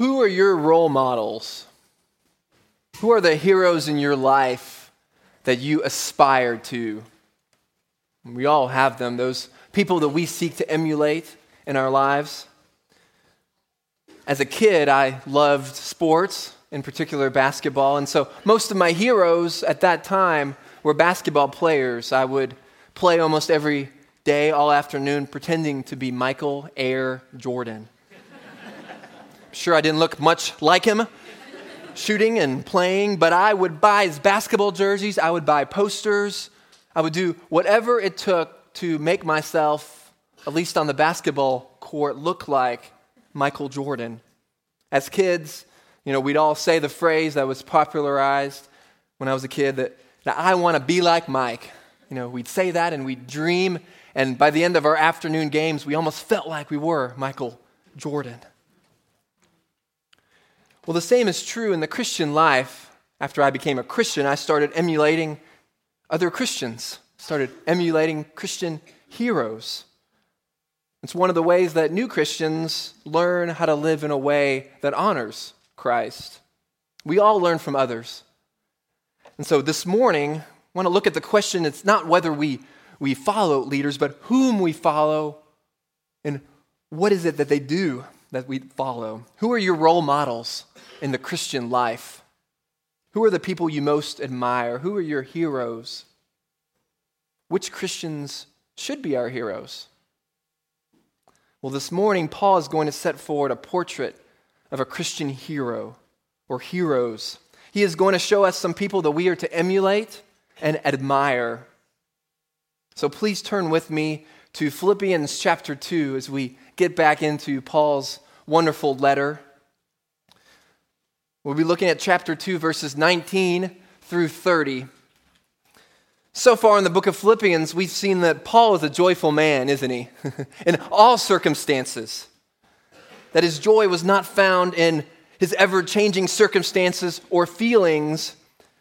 who are your role models? Who are the heroes in your life that you aspire to? We all have them, those people that we seek to emulate in our lives. As a kid, I loved sports, in particular basketball, and so most of my heroes at that time were basketball players. I would play almost every day, all afternoon, pretending to be Michael Air Jordan. Sure, I didn't look much like him shooting and playing, but I would buy his basketball jerseys, I would buy posters, I would do whatever it took to make myself, at least on the basketball court, look like Michael Jordan. As kids, you know, we'd all say the phrase that was popularized when I was a kid that, that I want to be like Mike. You know, we'd say that and we'd dream, and by the end of our afternoon games, we almost felt like we were Michael Jordan. Well, the same is true in the Christian life. After I became a Christian, I started emulating other Christians, started emulating Christian heroes. It's one of the ways that new Christians learn how to live in a way that honors Christ. We all learn from others. And so this morning, I want to look at the question it's not whether we, we follow leaders, but whom we follow and what is it that they do that we follow. Who are your role models in the Christian life? Who are the people you most admire? Who are your heroes? Which Christians should be our heroes? Well, this morning, Paul is going to set forward a portrait of a Christian hero or heroes. He is going to show us some people that we are to emulate and admire. So please turn with me to Philippians chapter 2 as we get back into Paul's wonderful letter. We'll be looking at chapter 2, verses 19 through 30. So far in the book of Philippians, we've seen that Paul is a joyful man, isn't he? in all circumstances. That his joy was not found in his ever changing circumstances or feelings,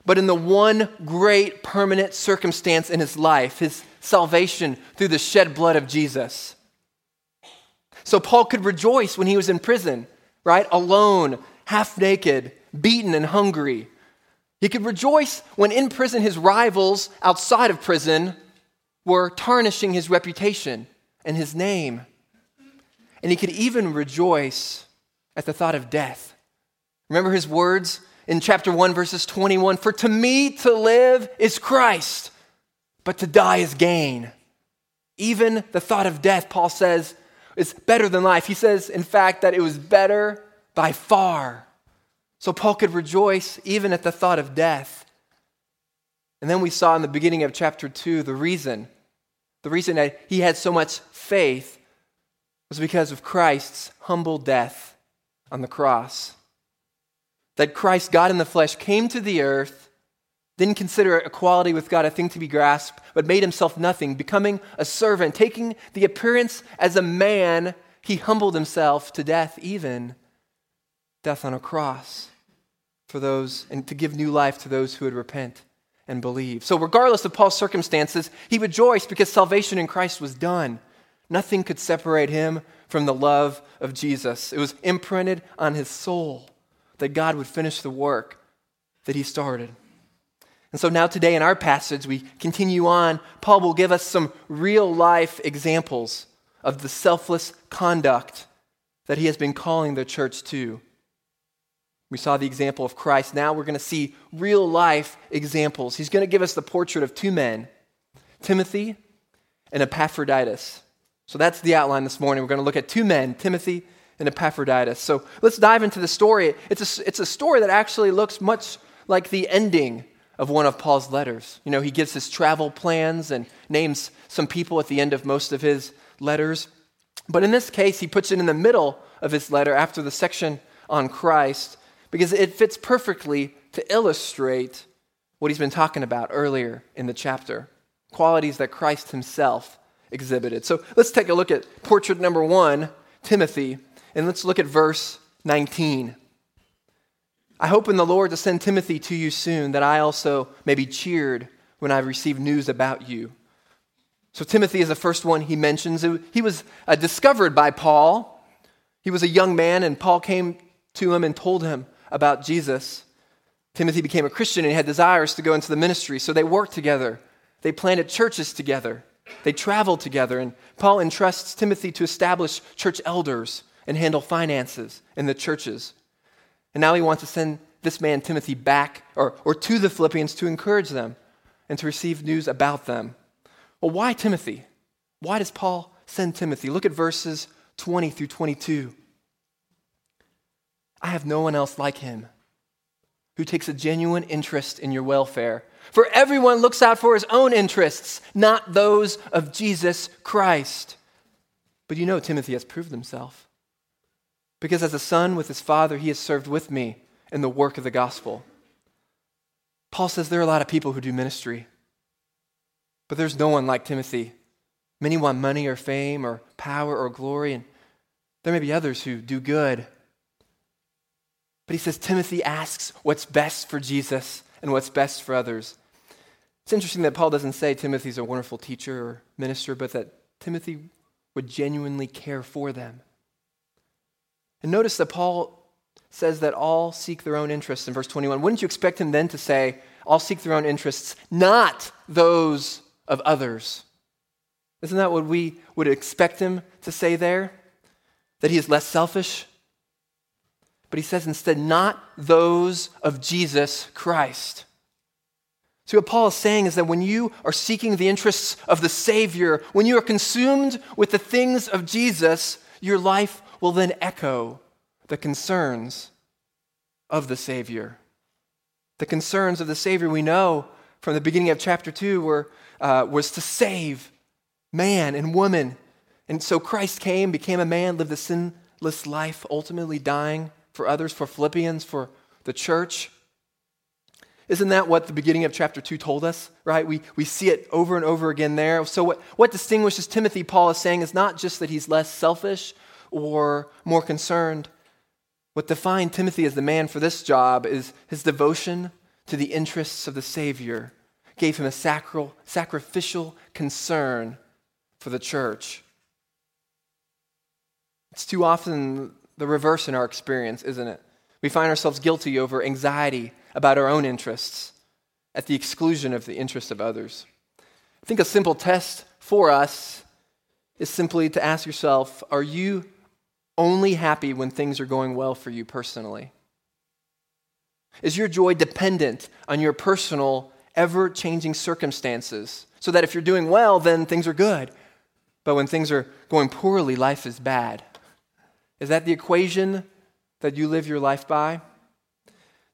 but in the one great permanent circumstance in his life, his salvation through the shed blood of Jesus. So Paul could rejoice when he was in prison, right? Alone, half naked, beaten, and hungry he could rejoice when in prison his rivals outside of prison were tarnishing his reputation and his name. And he could even rejoice at the thought of death. Remember his words in chapter 1, verses 21 For to me to live is Christ, but to die is gain. Even the thought of death, Paul says, is better than life. He says, in fact, that it was better by far so Paul could rejoice even at the thought of death. And then we saw in the beginning of chapter 2 the reason. The reason that he had so much faith was because of Christ's humble death on the cross. That Christ, God in the flesh, came to the earth, didn't consider equality with God a thing to be grasped, but made himself nothing, becoming a servant, taking the appearance as a man, he humbled himself to death, even death on a cross for those and to give new life to those who would repent and believe. So, regardless of Paul's circumstances, he rejoiced because salvation in Christ was done. Nothing could separate him from the love of Jesus. It was imprinted on his soul that God would finish the work that he started. And so now, today in our passage, we continue on. Paul will give us some real life examples of the selfless conduct that he has been calling the church to. We saw the example of Christ. Now we're going to see real life examples. He's going to give us the portrait of two men, Timothy and Epaphroditus. So that's the outline this morning. We're going to look at two men, Timothy and Epaphroditus. So let's dive into the story. It's a, it's a story that actually looks much like the ending of one of Paul's letters. You know, he gives his travel plans and names some people at the end of most of his letters. But in this case, he puts it in the middle of his letter after the section on Christ because it fits perfectly to illustrate what he's been talking about earlier in the chapter qualities that Christ himself exhibited. So let's take a look at portrait number one, Timothy, and let's look at verse 19. I hope in the Lord to send Timothy to you soon, that I also may be cheered when I receive news about you. So, Timothy is the first one he mentions. He was uh, discovered by Paul. He was a young man, and Paul came to him and told him about Jesus. Timothy became a Christian and he had desires to go into the ministry, so they worked together. They planted churches together. They traveled together, and Paul entrusts Timothy to establish church elders and handle finances in the churches. And now he wants to send this man, Timothy, back or, or to the Philippians to encourage them and to receive news about them. Well, why Timothy? Why does Paul send Timothy? Look at verses 20 through 22. I have no one else like him who takes a genuine interest in your welfare. For everyone looks out for his own interests, not those of Jesus Christ. But you know, Timothy has proved himself. Because as a son with his father, he has served with me in the work of the gospel. Paul says there are a lot of people who do ministry, but there's no one like Timothy. Many want money or fame or power or glory, and there may be others who do good. But he says Timothy asks what's best for Jesus and what's best for others. It's interesting that Paul doesn't say Timothy's a wonderful teacher or minister, but that Timothy would genuinely care for them. And notice that Paul says that all seek their own interests in verse 21. Wouldn't you expect him then to say, all seek their own interests, not those of others? Isn't that what we would expect him to say there? That he is less selfish? But he says instead, not those of Jesus Christ. See, what Paul is saying is that when you are seeking the interests of the Savior, when you are consumed with the things of Jesus, your life will then echo the concerns of the Savior. The concerns of the Savior we know from the beginning of chapter 2 were, uh, was to save man and woman. And so Christ came, became a man, lived a sinless life, ultimately dying for others, for Philippians, for the church. Isn't that what the beginning of chapter 2 told us, right? We, we see it over and over again there. So, what, what distinguishes Timothy, Paul is saying, is not just that he's less selfish or more concerned. What defined Timothy as the man for this job is his devotion to the interests of the Savior, gave him a sacral, sacrificial concern for the church. It's too often the reverse in our experience, isn't it? We find ourselves guilty over anxiety about our own interests at the exclusion of the interests of others. I think a simple test for us is simply to ask yourself are you only happy when things are going well for you personally? Is your joy dependent on your personal, ever changing circumstances? So that if you're doing well, then things are good. But when things are going poorly, life is bad. Is that the equation that you live your life by?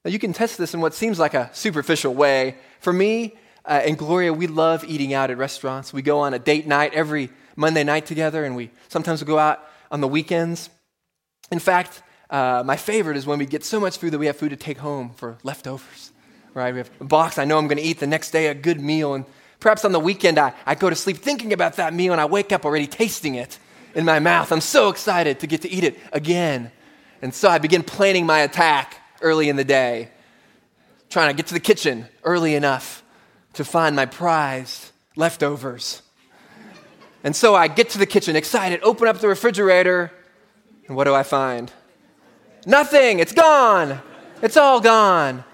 Now, you can test this in what seems like a superficial way. For me uh, and Gloria, we love eating out at restaurants. We go on a date night every Monday night together, and we sometimes we go out on the weekends. In fact, uh, my favorite is when we get so much food that we have food to take home for leftovers. Right? We have a box I know I'm going to eat the next day, a good meal. And perhaps on the weekend, I, I go to sleep thinking about that meal and I wake up already tasting it in my mouth. I'm so excited to get to eat it again. And so I begin planning my attack early in the day, trying to get to the kitchen early enough to find my prized leftovers. And so I get to the kitchen, excited, open up the refrigerator, and what do I find? Nothing. It's gone. It's all gone.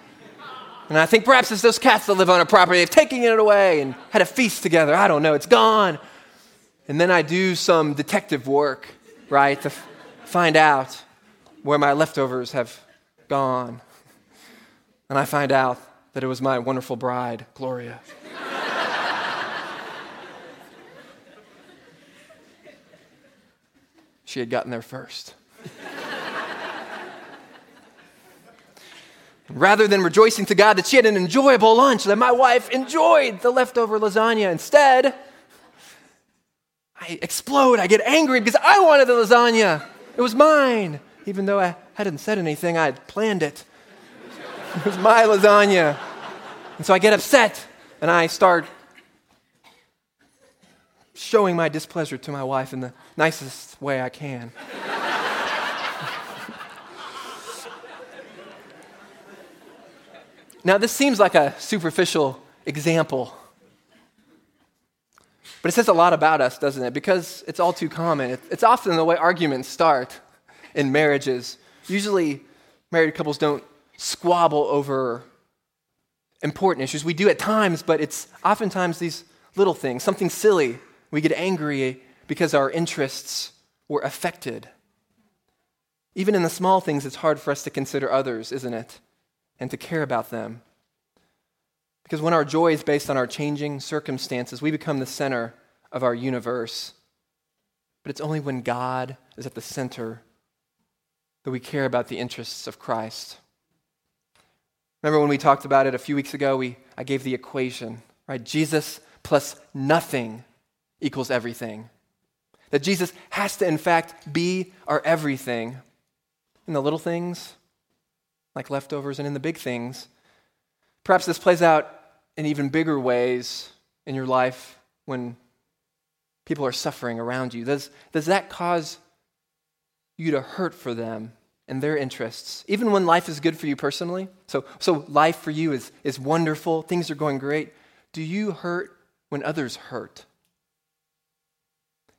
And I think perhaps it's those cats that live on a property. They've taken it away and had a feast together. I don't know. It's gone. And then I do some detective work, right, to f- find out where my leftovers have gone. And I find out that it was my wonderful bride, Gloria. She had gotten there first. Rather than rejoicing to God that she had an enjoyable lunch, that my wife enjoyed the leftover lasagna, instead, I explode. I get angry because I wanted the lasagna. It was mine. Even though I hadn't said anything, I had planned it. It was my lasagna. And so I get upset and I start showing my displeasure to my wife in the nicest way I can. now, this seems like a superficial example, but it says a lot about us, doesn't it? Because it's all too common. It's often the way arguments start in marriages. Usually, Married couples don't squabble over important issues. We do at times, but it's oftentimes these little things, something silly. We get angry because our interests were affected. Even in the small things, it's hard for us to consider others, isn't it? And to care about them. Because when our joy is based on our changing circumstances, we become the center of our universe. But it's only when God is at the center that we care about the interests of Christ. Remember when we talked about it a few weeks ago, we, I gave the equation, right? Jesus plus nothing equals everything. That Jesus has to, in fact, be our everything in the little things, like leftovers, and in the big things. Perhaps this plays out in even bigger ways in your life when people are suffering around you. Does, does that cause you to hurt for them and their interests, even when life is good for you personally? So, so life for you is, is wonderful, things are going great. Do you hurt when others hurt?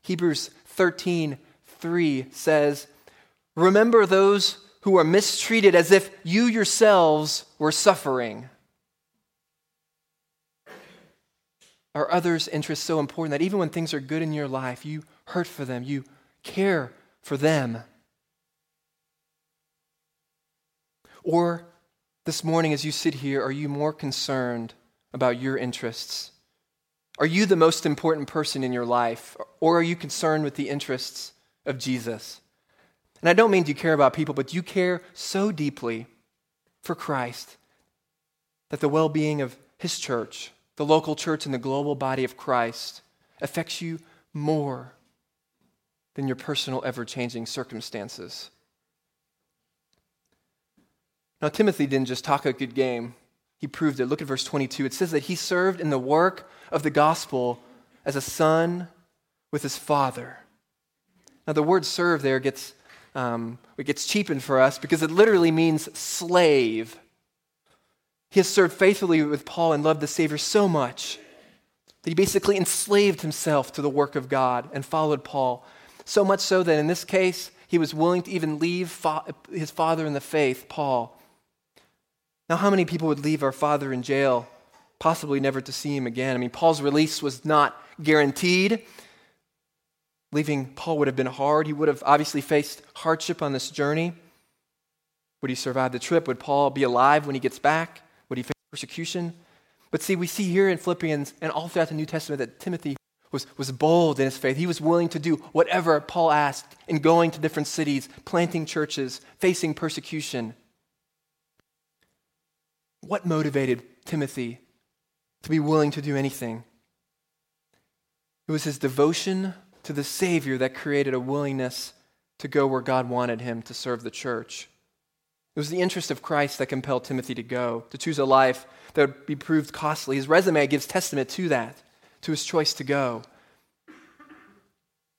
Hebrews 13, 3 says, Remember those who are mistreated as if you yourselves were suffering. Are others' interests so important that even when things are good in your life, you hurt for them, you care for them? Or this morning, as you sit here, are you more concerned about your interests? Are you the most important person in your life? Or are you concerned with the interests of Jesus? And I don't mean do you care about people, but do you care so deeply for Christ that the well being of his church, the local church, and the global body of Christ affects you more than your personal, ever changing circumstances. Now, Timothy didn't just talk a good game, he proved it. Look at verse 22. It says that he served in the work of the gospel as a son with his father. Now, the word serve there gets um, it gets cheapened for us because it literally means slave. He has served faithfully with Paul and loved the Savior so much that he basically enslaved himself to the work of God and followed Paul. So much so that in this case, he was willing to even leave fa- his father in the faith, Paul. Now, how many people would leave our father in jail, possibly never to see him again? I mean, Paul's release was not guaranteed. Leaving Paul would have been hard. He would have obviously faced hardship on this journey. Would he survive the trip? Would Paul be alive when he gets back? Would he face persecution? But see, we see here in Philippians and all throughout the New Testament that Timothy was, was bold in his faith. He was willing to do whatever Paul asked in going to different cities, planting churches, facing persecution. What motivated Timothy to be willing to do anything? It was his devotion to the Savior that created a willingness to go where God wanted him to serve the church. It was the interest of Christ that compelled Timothy to go, to choose a life that would be proved costly. His resume gives testament to that, to his choice to go.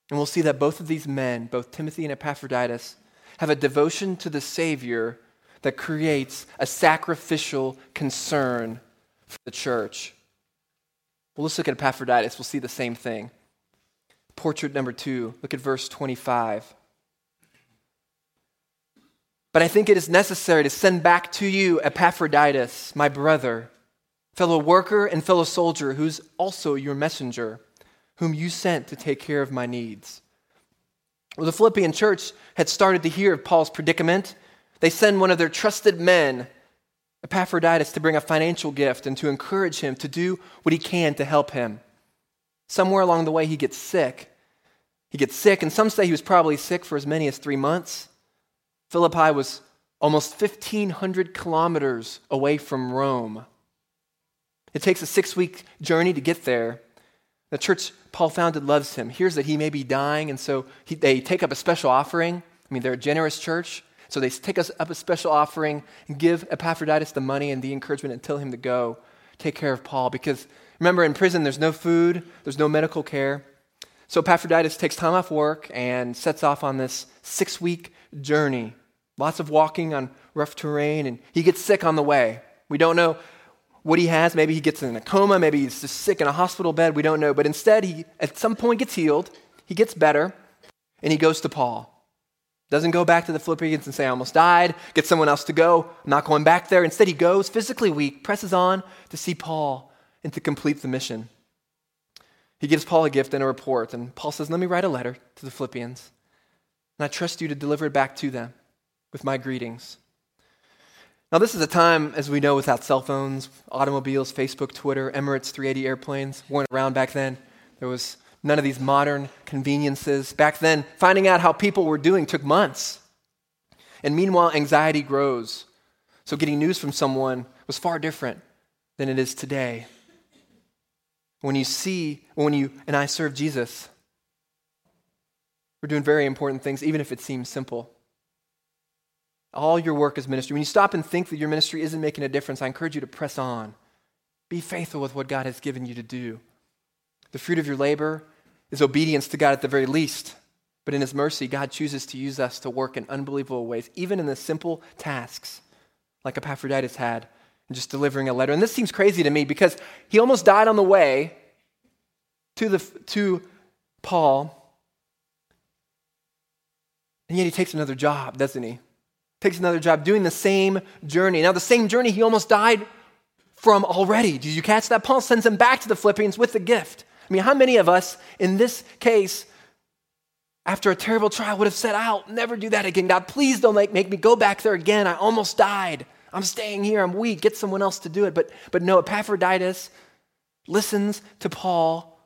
And we'll see that both of these men, both Timothy and Epaphroditus, have a devotion to the Savior that creates a sacrificial concern for the church. Well, let's look at Epaphroditus. We'll see the same thing. Portrait number two, look at verse 25. But I think it is necessary to send back to you Epaphroditus, my brother, fellow worker and fellow soldier, who's also your messenger, whom you sent to take care of my needs. Well, the Philippian church had started to hear of Paul's predicament. They send one of their trusted men, Epaphroditus, to bring a financial gift and to encourage him to do what he can to help him. Somewhere along the way, he gets sick. He gets sick, and some say he was probably sick for as many as three months. Philippi was almost 1,500 kilometers away from Rome. It takes a six week journey to get there. The church Paul founded loves him, hears that he may be dying, and so he, they take up a special offering. I mean, they're a generous church, so they take us up a special offering and give Epaphroditus the money and the encouragement and tell him to go take care of Paul because Remember, in prison, there's no food, there's no medical care. So Epaphroditus takes time off work and sets off on this six week journey. Lots of walking on rough terrain, and he gets sick on the way. We don't know what he has. Maybe he gets in a coma, maybe he's just sick in a hospital bed. We don't know. But instead, he at some point gets healed, he gets better, and he goes to Paul. Doesn't go back to the Philippians and say, I almost died, get someone else to go. I'm not going back there. Instead, he goes physically weak, presses on to see Paul and to complete the mission. He gives Paul a gift and a report, and Paul says, Let me write a letter to the Philippians, and I trust you to deliver it back to them with my greetings. Now, this is a time, as we know, without cell phones, automobiles, Facebook, Twitter, Emirates 380 airplanes weren't around back then. There was none of these modern conveniences. Back then, finding out how people were doing took months. And meanwhile, anxiety grows. So, getting news from someone was far different than it is today. When you see, when you and I serve Jesus, we're doing very important things, even if it seems simple. All your work is ministry. When you stop and think that your ministry isn't making a difference, I encourage you to press on. Be faithful with what God has given you to do. The fruit of your labor is obedience to God at the very least. But in His mercy, God chooses to use us to work in unbelievable ways, even in the simple tasks like Epaphroditus had just delivering a letter. And this seems crazy to me because he almost died on the way to, the, to Paul. And yet he takes another job, doesn't he? Takes another job doing the same journey. Now, the same journey he almost died from already. Did you catch that? Paul sends him back to the Philippians with the gift. I mean, how many of us in this case, after a terrible trial, would have said, I'll never do that again. God, please don't make, make me go back there again. I almost died. I'm staying here. I'm weak. Get someone else to do it. But, but no, Epaphroditus listens to Paul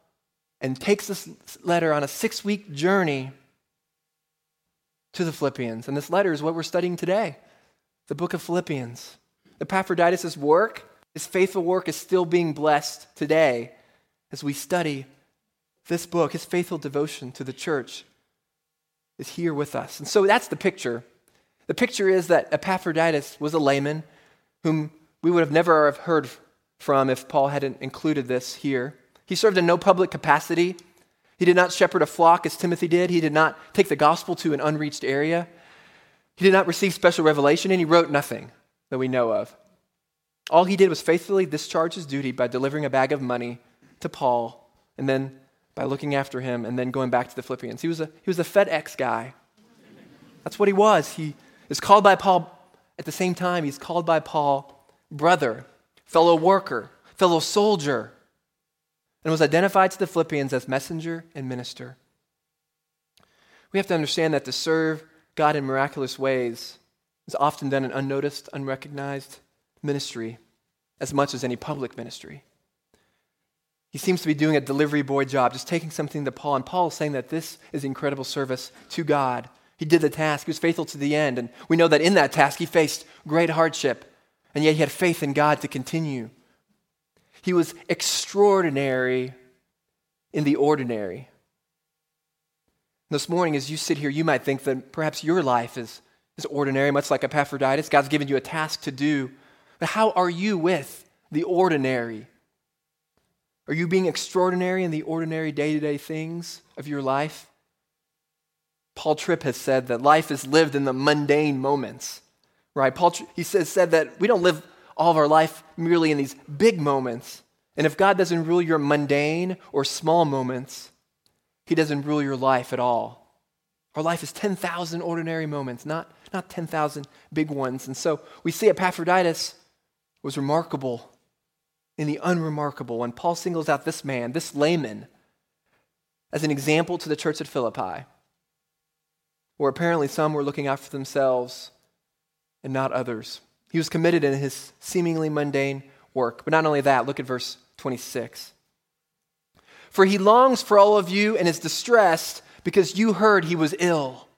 and takes this letter on a six week journey to the Philippians. And this letter is what we're studying today the book of Philippians. Epaphroditus' work, his faithful work, is still being blessed today as we study this book, his faithful devotion to the church is here with us. And so that's the picture. The picture is that Epaphroditus was a layman whom we would have never have heard from if Paul hadn't included this here. He served in no public capacity. He did not shepherd a flock as Timothy did. He did not take the gospel to an unreached area. He did not receive special revelation, and he wrote nothing that we know of. All he did was faithfully discharge his duty by delivering a bag of money to Paul, and then by looking after him, and then going back to the Philippians. He was a, he was a FedEx guy. That's what he was. He is called by Paul, at the same time, he's called by Paul brother, fellow worker, fellow soldier, and was identified to the Philippians as messenger and minister. We have to understand that to serve God in miraculous ways is often done in unnoticed, unrecognized ministry as much as any public ministry. He seems to be doing a delivery boy job, just taking something to Paul. And Paul is saying that this is incredible service to God. He did the task, he was faithful to the end. And we know that in that task, he faced great hardship, and yet he had faith in God to continue. He was extraordinary in the ordinary. This morning, as you sit here, you might think that perhaps your life is, is ordinary, much like Epaphroditus. God's given you a task to do. But how are you with the ordinary? Are you being extraordinary in the ordinary day to day things of your life? Paul Tripp has said that life is lived in the mundane moments, right? Paul, he says, said that we don't live all of our life merely in these big moments. And if God doesn't rule your mundane or small moments, he doesn't rule your life at all. Our life is 10,000 ordinary moments, not, not 10,000 big ones. And so we see Epaphroditus was remarkable in the unremarkable. And Paul singles out this man, this layman, as an example to the church at Philippi, where apparently some were looking out for themselves and not others. He was committed in his seemingly mundane work. But not only that, look at verse 26. For he longs for all of you and is distressed because you heard he was ill.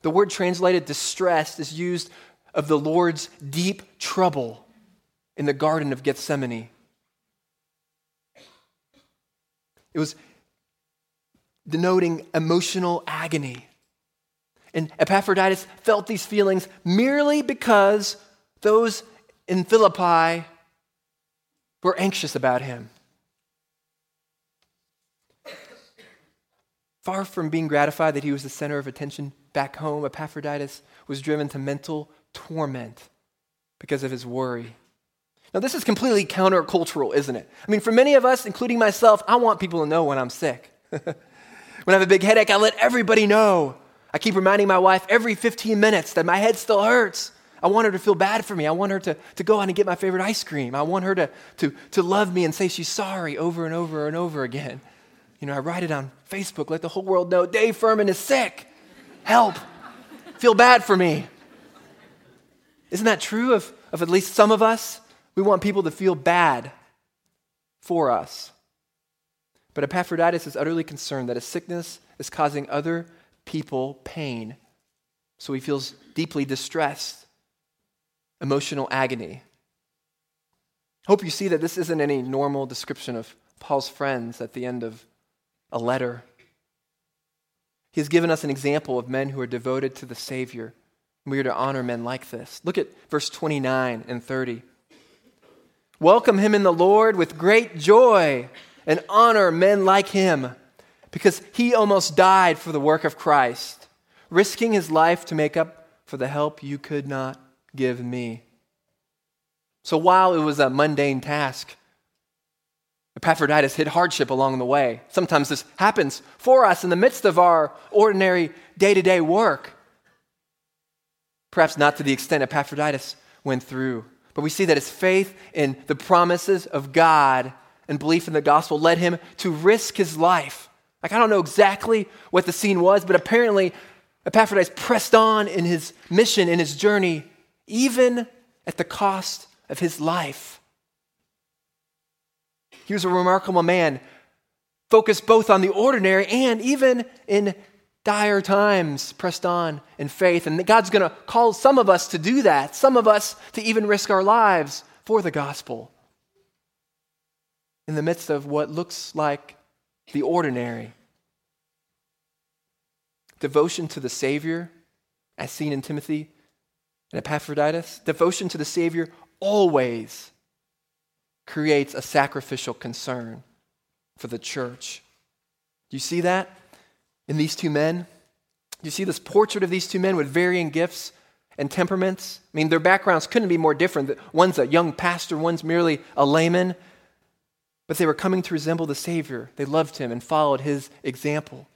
The word translated distressed is used of the Lord's deep trouble in the Garden of Gethsemane. It was denoting emotional agony. And Epaphroditus felt these feelings merely because those in Philippi were anxious about him. Far from being gratified that he was the center of attention back home, Epaphroditus was driven to mental torment because of his worry. Now, this is completely countercultural, isn't it? I mean, for many of us, including myself, I want people to know when I'm sick. when I have a big headache, I let everybody know. I keep reminding my wife every 15 minutes that my head still hurts. I want her to feel bad for me. I want her to, to go out and get my favorite ice cream. I want her to, to, to love me and say she's sorry over and over and over again. You know, I write it on Facebook, let the whole world know Dave Furman is sick. Help. Feel bad for me. Isn't that true of, of at least some of us? We want people to feel bad for us. But Epaphroditus is utterly concerned that his sickness is causing other people pain. So he feels deeply distressed emotional agony. Hope you see that this isn't any normal description of Paul's friends at the end of a letter. He has given us an example of men who are devoted to the Savior. We are to honor men like this. Look at verse 29 and 30. Welcome him in the Lord with great joy and honor men like him because he almost died for the work of Christ, risking his life to make up for the help you could not give me. So while it was a mundane task, Epaphroditus hit hardship along the way. Sometimes this happens for us in the midst of our ordinary day to day work. Perhaps not to the extent Epaphroditus went through, but we see that his faith in the promises of God and belief in the gospel led him to risk his life. Like, I don't know exactly what the scene was, but apparently Epaphroditus pressed on in his mission, in his journey, even at the cost of his life. He was a remarkable man, focused both on the ordinary and even in dire times, pressed on in faith. And God's going to call some of us to do that, some of us to even risk our lives for the gospel in the midst of what looks like the ordinary. Devotion to the Savior, as seen in Timothy, and Epaphroditus, devotion to the Savior always creates a sacrificial concern for the church. Do you see that in these two men? You see this portrait of these two men with varying gifts and temperaments? I mean, their backgrounds couldn't be more different. One's a young pastor, one's merely a layman, but they were coming to resemble the Savior. They loved him and followed his example.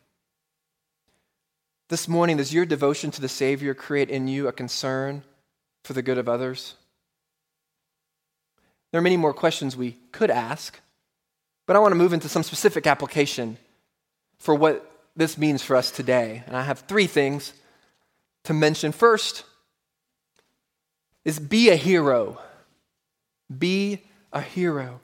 This morning, does your devotion to the Savior create in you a concern for the good of others? There are many more questions we could ask, but I want to move into some specific application for what this means for us today. And I have three things to mention. First is be a hero. Be a hero.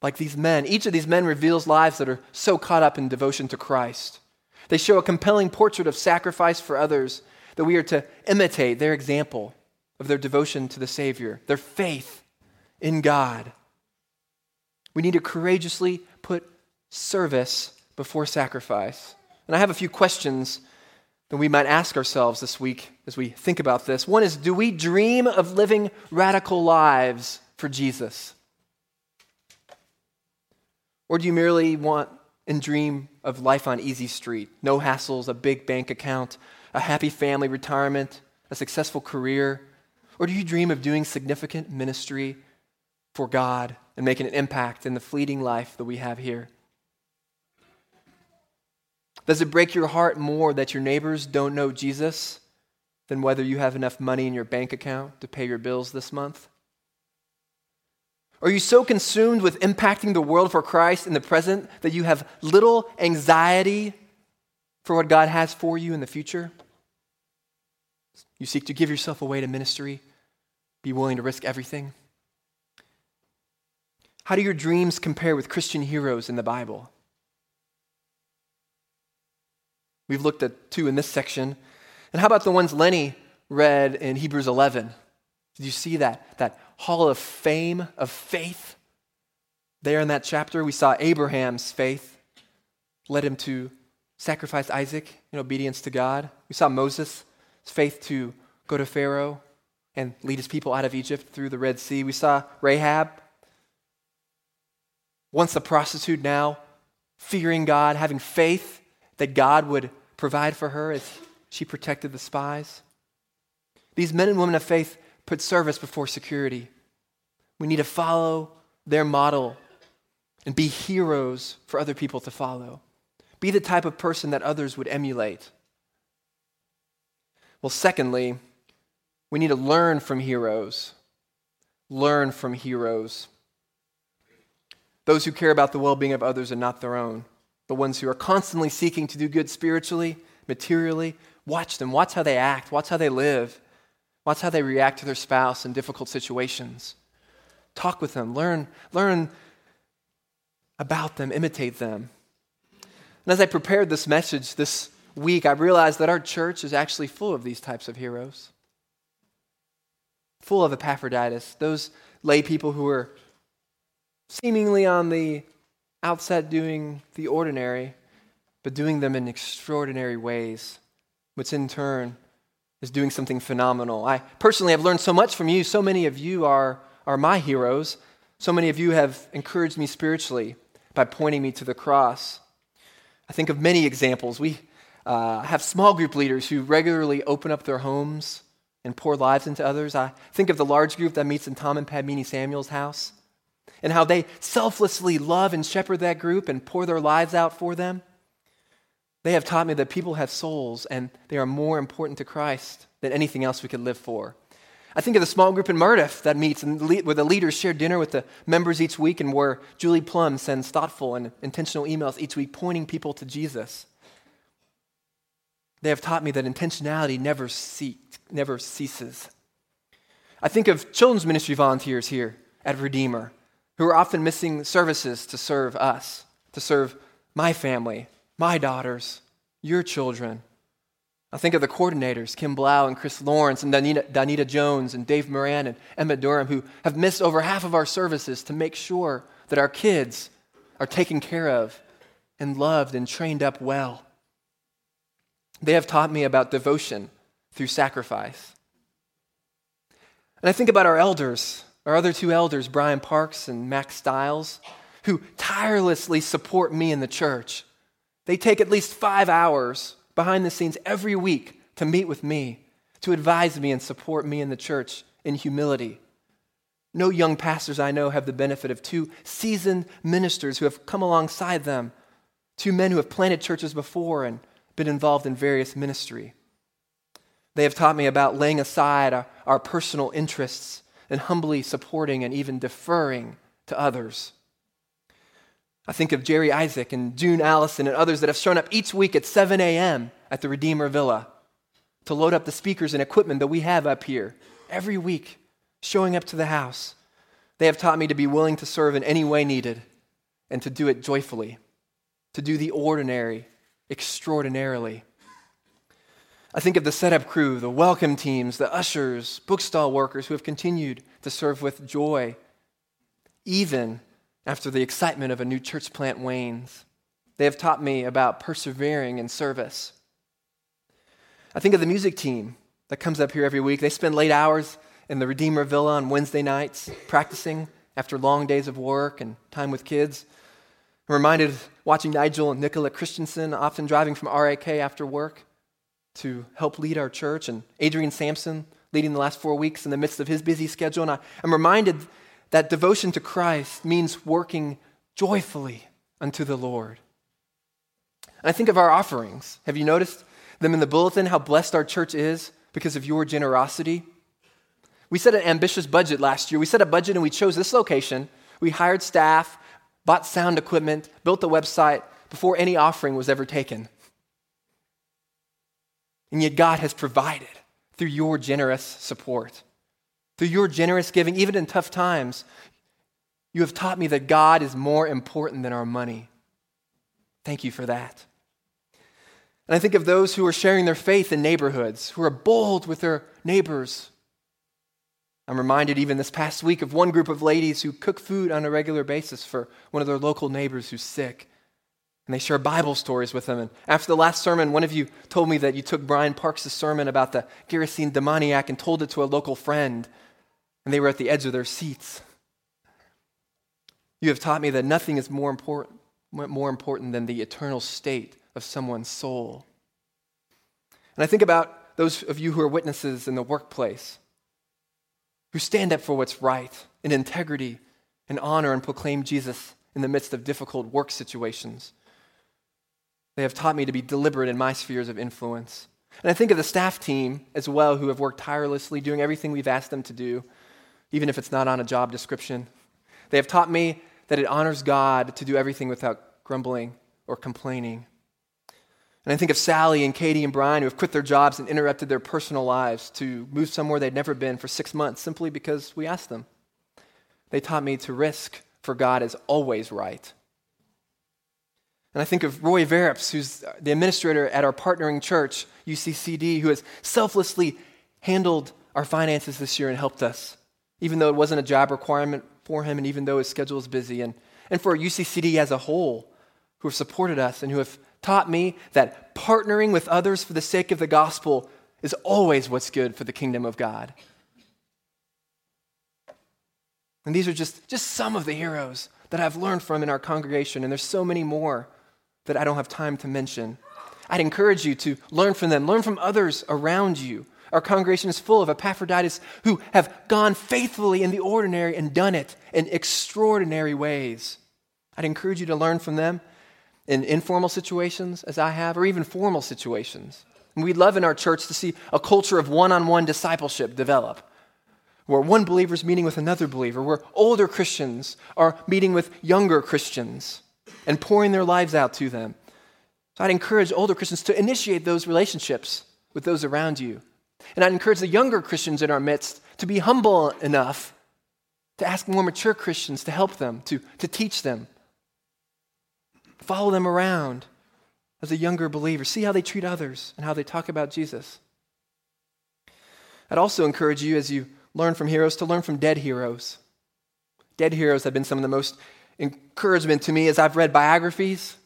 Like these men, each of these men reveals lives that are so caught up in devotion to Christ. They show a compelling portrait of sacrifice for others that we are to imitate their example of their devotion to the Savior, their faith in God. We need to courageously put service before sacrifice. And I have a few questions that we might ask ourselves this week as we think about this. One is Do we dream of living radical lives for Jesus? Or do you merely want and dream of life on easy street. No hassles, a big bank account, a happy family retirement, a successful career? Or do you dream of doing significant ministry for God and making an impact in the fleeting life that we have here? Does it break your heart more that your neighbors don't know Jesus than whether you have enough money in your bank account to pay your bills this month? Are you so consumed with impacting the world for Christ in the present that you have little anxiety for what God has for you in the future? You seek to give yourself away to ministry, be willing to risk everything? How do your dreams compare with Christian heroes in the Bible? We've looked at two in this section. And how about the ones Lenny read in Hebrews 11? Did you see that? That hall of fame of faith. There in that chapter, we saw Abraham's faith led him to sacrifice Isaac in obedience to God. We saw Moses' faith to go to Pharaoh and lead his people out of Egypt through the Red Sea. We saw Rahab, once a prostitute, now fearing God, having faith that God would provide for her as she protected the spies. These men and women of faith put service before security. We need to follow their model and be heroes for other people to follow. Be the type of person that others would emulate. Well, secondly, we need to learn from heroes. Learn from heroes. Those who care about the well being of others and not their own. The ones who are constantly seeking to do good spiritually, materially. Watch them. Watch how they act. Watch how they live. Watch how they react to their spouse in difficult situations. Talk with them. Learn, learn about them. Imitate them. And as I prepared this message this week, I realized that our church is actually full of these types of heroes. Full of Epaphroditus, those lay people who are seemingly on the outset doing the ordinary, but doing them in extraordinary ways, which in turn is doing something phenomenal. I personally have learned so much from you. So many of you are, are my heroes. So many of you have encouraged me spiritually by pointing me to the cross. I think of many examples. We uh, have small group leaders who regularly open up their homes and pour lives into others. I think of the large group that meets in Tom and Padmini Samuel's house and how they selflessly love and shepherd that group and pour their lives out for them. They have taught me that people have souls and they are more important to Christ than anything else we could live for. I think of the small group in Mirdif that meets and where the leaders share dinner with the members each week and where Julie Plum sends thoughtful and intentional emails each week pointing people to Jesus. They have taught me that intentionality never, never ceases. I think of children's ministry volunteers here at Redeemer who are often missing services to serve us, to serve my family, my daughters, your children. I think of the coordinators, Kim Blau and Chris Lawrence and Danita, Danita Jones and Dave Moran and Emma Durham, who have missed over half of our services to make sure that our kids are taken care of and loved and trained up well. They have taught me about devotion through sacrifice. And I think about our elders, our other two elders, Brian Parks and Max Stiles, who tirelessly support me in the church. They take at least five hours behind the scenes every week to meet with me, to advise me and support me in the church in humility. No young pastors I know have the benefit of two seasoned ministers who have come alongside them, two men who have planted churches before and been involved in various ministry. They have taught me about laying aside our, our personal interests and humbly supporting and even deferring to others. I think of Jerry Isaac and June Allison and others that have shown up each week at 7 a.m. at the Redeemer Villa to load up the speakers and equipment that we have up here every week, showing up to the house. They have taught me to be willing to serve in any way needed and to do it joyfully, to do the ordinary extraordinarily. I think of the setup crew, the welcome teams, the ushers, bookstall workers who have continued to serve with joy, even after the excitement of a new church plant wanes. They have taught me about persevering in service. I think of the music team that comes up here every week. They spend late hours in the Redeemer Villa on Wednesday nights practicing after long days of work and time with kids. I'm reminded watching Nigel and Nicola Christensen often driving from RAK after work to help lead our church, and Adrian Sampson leading the last four weeks in the midst of his busy schedule. And I, am reminded that devotion to Christ means working joyfully unto the Lord. And I think of our offerings. Have you noticed them in the bulletin, how blessed our church is because of your generosity? We set an ambitious budget last year. We set a budget and we chose this location. We hired staff, bought sound equipment, built the website before any offering was ever taken. And yet, God has provided through your generous support, through your generous giving, even in tough times. You have taught me that God is more important than our money. Thank you for that. And I think of those who are sharing their faith in neighborhoods, who are bold with their neighbors. I'm reminded even this past week of one group of ladies who cook food on a regular basis for one of their local neighbors who's sick. And they share Bible stories with them. And after the last sermon, one of you told me that you took Brian Parks' sermon about the Gerasene demoniac and told it to a local friend, and they were at the edge of their seats. You have taught me that nothing is more important, more important than the eternal state of someone's soul. And I think about those of you who are witnesses in the workplace, who stand up for what's right in integrity and honor and proclaim Jesus in the midst of difficult work situations. They have taught me to be deliberate in my spheres of influence. And I think of the staff team as well, who have worked tirelessly doing everything we've asked them to do, even if it's not on a job description. They have taught me that it honors God to do everything without grumbling or complaining. And I think of Sally and Katie and Brian who have quit their jobs and interrupted their personal lives to move somewhere they'd never been for six months simply because we asked them. They taught me to risk for God is always right. And I think of Roy Verrips, who's the administrator at our partnering church, UCCD, who has selflessly handled our finances this year and helped us, even though it wasn't a job requirement for him and even though his schedule is busy. And, and for UCCD as a whole, who have supported us and who have taught me that partnering with others for the sake of the gospel is always what's good for the kingdom of God. And these are just, just some of the heroes that I've learned from in our congregation, and there's so many more that I don't have time to mention. I'd encourage you to learn from them, learn from others around you. Our congregation is full of Epaphroditus who have gone faithfully in the ordinary and done it in extraordinary ways. I'd encourage you to learn from them in informal situations, as I have, or even formal situations. And we'd love in our church to see a culture of one on one discipleship develop, where one believer is meeting with another believer, where older Christians are meeting with younger Christians and pouring their lives out to them. So I'd encourage older Christians to initiate those relationships with those around you. And I'd encourage the younger Christians in our midst to be humble enough to ask more mature Christians to help them, to, to teach them, Follow them around as a younger believer. See how they treat others and how they talk about Jesus. I'd also encourage you as you learn from heroes to learn from dead heroes. Dead heroes have been some of the most encouragement to me as I've read biographies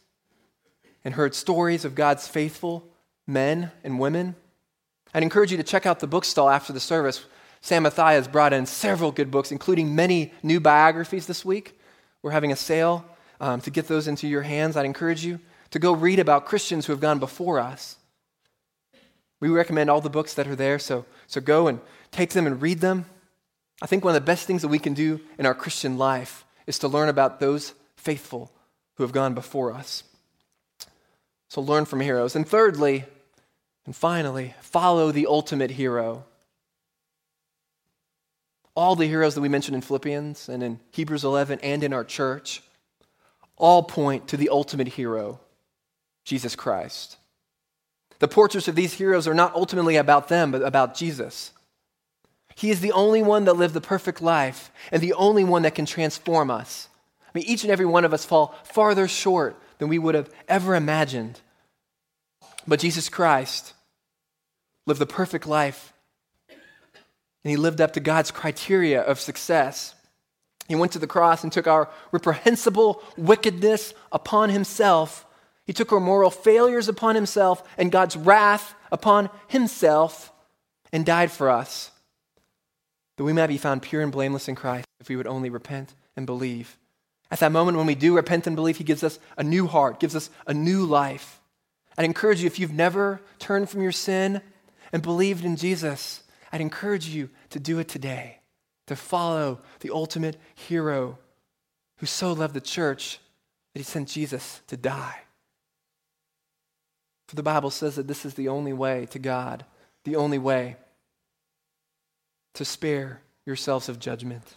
and heard stories of God's faithful men and women. I'd encourage you to check out the bookstall after the service. Sam Matthias brought in several good books, including many new biographies this week. We're having a sale um, to get those into your hands, I'd encourage you to go read about Christians who have gone before us. We recommend all the books that are there, so, so go and take them and read them. I think one of the best things that we can do in our Christian life is to learn about those faithful who have gone before us. So learn from heroes. And thirdly, and finally, follow the ultimate hero. All the heroes that we mentioned in Philippians and in Hebrews 11 and in our church all point to the ultimate hero, Jesus Christ. The portraits of these heroes are not ultimately about them, but about Jesus. He is the only one that lived the perfect life and the only one that can transform us. I mean, each and every one of us fall farther short than we would have ever imagined. But Jesus Christ lived the perfect life, and he lived up to God's criteria of success. He went to the cross and took our reprehensible wickedness upon himself. He took our moral failures upon himself and God's wrath upon himself and died for us, that we might be found pure and blameless in Christ if we would only repent and believe. At that moment when we do repent and believe, he gives us a new heart, gives us a new life. I'd encourage you, if you've never turned from your sin and believed in Jesus, I'd encourage you to do it today to follow the ultimate hero who so loved the church that he sent Jesus to die. For the Bible says that this is the only way to God, the only way to spare yourselves of judgment.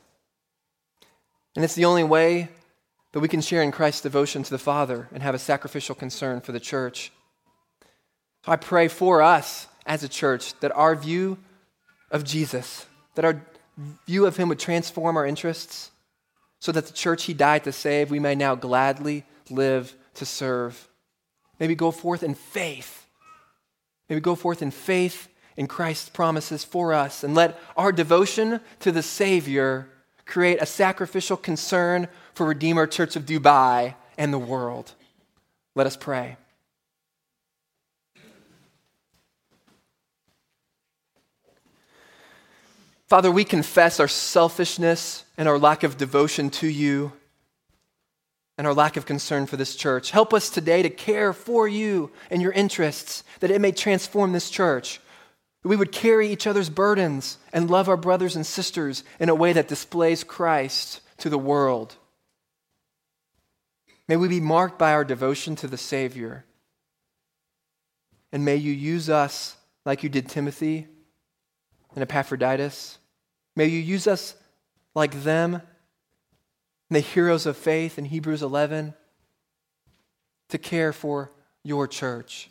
And it's the only way that we can share in Christ's devotion to the Father and have a sacrificial concern for the church. So I pray for us as a church that our view of Jesus, that our view of him would transform our interests so that the church he died to save, we may now gladly live to serve. Maybe go forth in faith. Maybe go forth in faith in Christ's promises for us and let our devotion to the Savior create a sacrificial concern for Redeemer Church of Dubai and the world. Let us pray. Father, we confess our selfishness and our lack of devotion to you and our lack of concern for this church. Help us today to care for you and your interests, that it may transform this church. We would carry each other's burdens and love our brothers and sisters in a way that displays Christ to the world. May we be marked by our devotion to the Savior. And may you use us like you did Timothy and Epaphroditus. May you use us like them, the heroes of faith in Hebrews 11, to care for your church.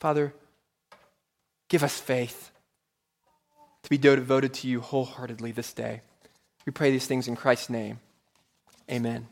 Father, give us faith to be devoted to you wholeheartedly this day. We pray these things in Christ's name. Amen.